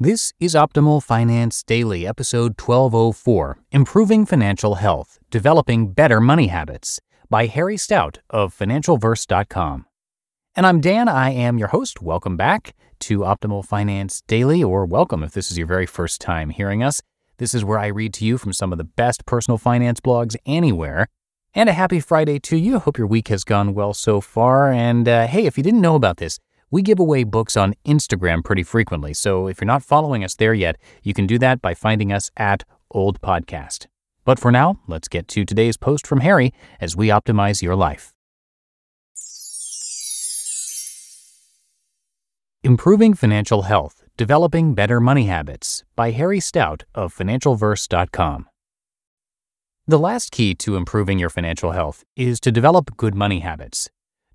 This is Optimal Finance Daily, episode 1204 Improving Financial Health Developing Better Money Habits by Harry Stout of FinancialVerse.com. And I'm Dan. I am your host. Welcome back to Optimal Finance Daily, or welcome if this is your very first time hearing us. This is where I read to you from some of the best personal finance blogs anywhere. And a happy Friday to you. Hope your week has gone well so far. And uh, hey, if you didn't know about this, we give away books on Instagram pretty frequently, so if you're not following us there yet, you can do that by finding us at Old Podcast. But for now, let's get to today's post from Harry as we optimize your life. Improving Financial Health Developing Better Money Habits by Harry Stout of FinancialVerse.com. The last key to improving your financial health is to develop good money habits.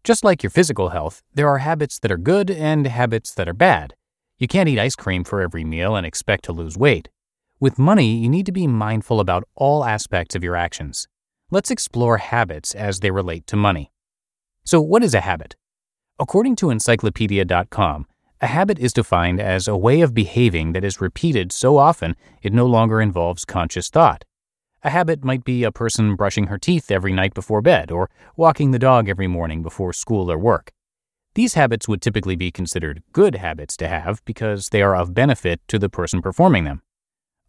Just like your physical health, there are habits that are good and habits that are bad. You can't eat ice cream for every meal and expect to lose weight. With money, you need to be mindful about all aspects of your actions. Let's explore habits as they relate to money. So, what is a habit? According to Encyclopedia.com, a habit is defined as a way of behaving that is repeated so often it no longer involves conscious thought. A habit might be a person brushing her teeth every night before bed or walking the dog every morning before school or work. These habits would typically be considered good habits to have because they are of benefit to the person performing them.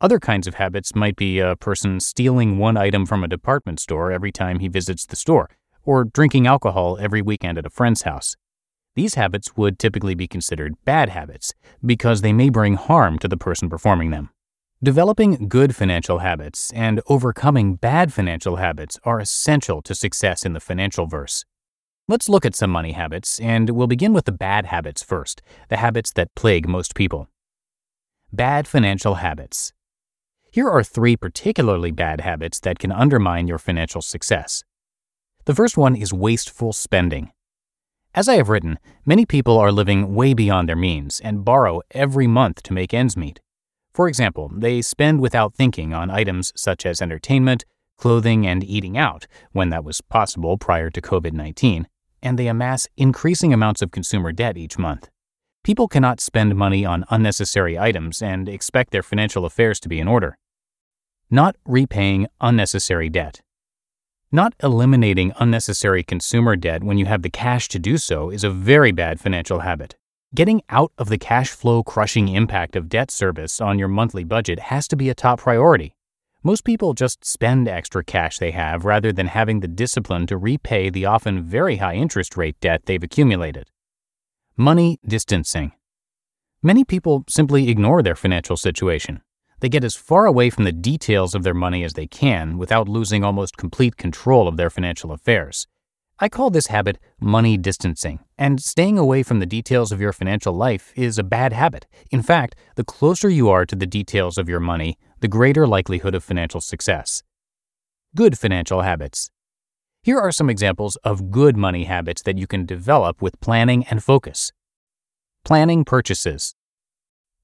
Other kinds of habits might be a person stealing one item from a department store every time he visits the store, or drinking alcohol every weekend at a friend's house. These habits would typically be considered bad habits because they may bring harm to the person performing them. Developing good financial habits and overcoming bad financial habits are essential to success in the financial verse. Let's look at some money habits, and we'll begin with the bad habits first, the habits that plague most people. Bad financial habits. Here are three particularly bad habits that can undermine your financial success. The first one is wasteful spending. As I have written, many people are living way beyond their means and borrow every month to make ends meet. For example, they spend without thinking on items such as entertainment, clothing, and eating out, when that was possible prior to COVID 19, and they amass increasing amounts of consumer debt each month. People cannot spend money on unnecessary items and expect their financial affairs to be in order. Not repaying unnecessary debt. Not eliminating unnecessary consumer debt when you have the cash to do so is a very bad financial habit. Getting out of the cash flow crushing impact of debt service on your monthly budget has to be a top priority. Most people just spend extra cash they have rather than having the discipline to repay the often very high interest rate debt they've accumulated. Money distancing. Many people simply ignore their financial situation. They get as far away from the details of their money as they can without losing almost complete control of their financial affairs. I call this habit money distancing, and staying away from the details of your financial life is a bad habit. In fact, the closer you are to the details of your money, the greater likelihood of financial success. Good financial habits. Here are some examples of good money habits that you can develop with planning and focus. Planning purchases.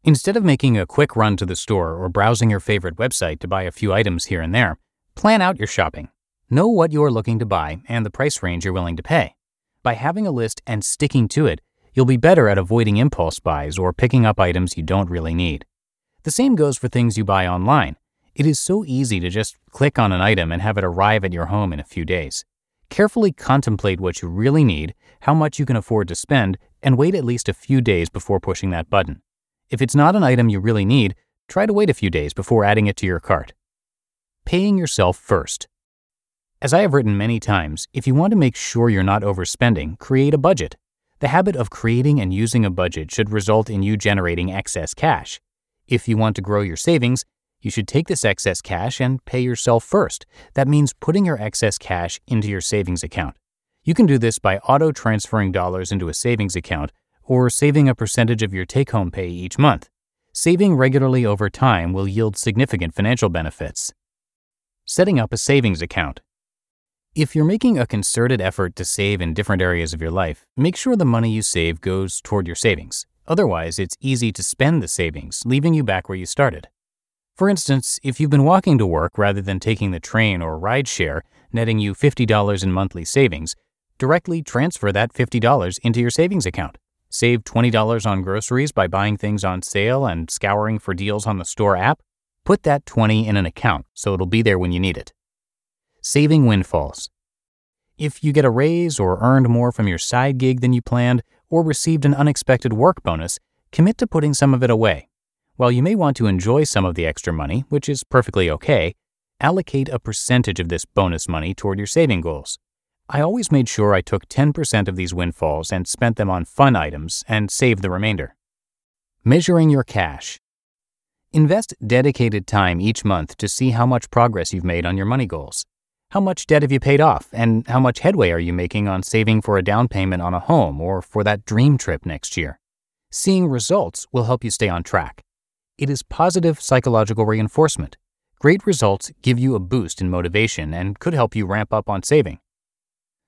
Instead of making a quick run to the store or browsing your favorite website to buy a few items here and there, plan out your shopping. Know what you are looking to buy and the price range you're willing to pay. By having a list and sticking to it, you'll be better at avoiding impulse buys or picking up items you don't really need. The same goes for things you buy online. It is so easy to just click on an item and have it arrive at your home in a few days. Carefully contemplate what you really need, how much you can afford to spend, and wait at least a few days before pushing that button. If it's not an item you really need, try to wait a few days before adding it to your cart. Paying yourself first. As I have written many times, if you want to make sure you're not overspending, create a budget. The habit of creating and using a budget should result in you generating excess cash. If you want to grow your savings, you should take this excess cash and pay yourself first. That means putting your excess cash into your savings account. You can do this by auto transferring dollars into a savings account or saving a percentage of your take home pay each month. Saving regularly over time will yield significant financial benefits. Setting up a savings account. If you're making a concerted effort to save in different areas of your life, make sure the money you save goes toward your savings. Otherwise, it's easy to spend the savings, leaving you back where you started. For instance, if you've been walking to work rather than taking the train or rideshare, netting you $50 in monthly savings, directly transfer that $50 into your savings account. Save $20 on groceries by buying things on sale and scouring for deals on the store app. Put that 20 in an account so it'll be there when you need it. Saving windfalls. If you get a raise or earned more from your side gig than you planned or received an unexpected work bonus, commit to putting some of it away while you may want to enjoy some of the extra money, which is perfectly okay, allocate a percentage of this bonus money toward your saving goals. I always made sure I took 10% of these windfalls and spent them on fun items and saved the remainder. Measuring your cash. Invest dedicated time each month to see how much progress you've made on your money goals. How much debt have you paid off, and how much headway are you making on saving for a down payment on a home or for that dream trip next year? Seeing results will help you stay on track. It is positive psychological reinforcement. Great results give you a boost in motivation and could help you ramp up on saving.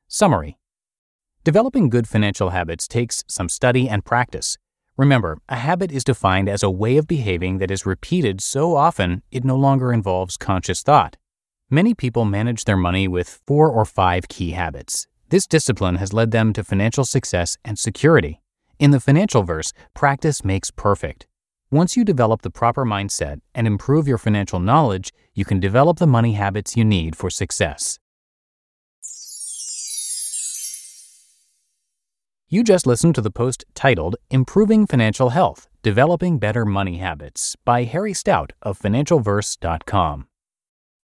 Summary Developing good financial habits takes some study and practice. Remember, a habit is defined as a way of behaving that is repeated so often it no longer involves conscious thought. Many people manage their money with four or five key habits. This discipline has led them to financial success and security. In the financial verse, practice makes perfect. Once you develop the proper mindset and improve your financial knowledge, you can develop the money habits you need for success. You just listened to the post titled Improving Financial Health Developing Better Money Habits by Harry Stout of FinancialVerse.com.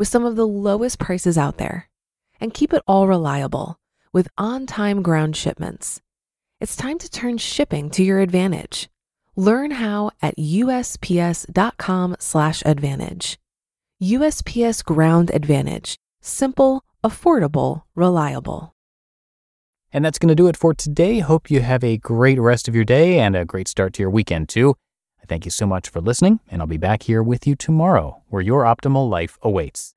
with some of the lowest prices out there and keep it all reliable with on time ground shipments. It's time to turn shipping to your advantage. Learn how at usps.com/advantage. USPS Ground Advantage: simple, affordable, reliable. And that's going to do it for today. Hope you have a great rest of your day and a great start to your weekend too. Thank you so much for listening, and I'll be back here with you tomorrow where your optimal life awaits.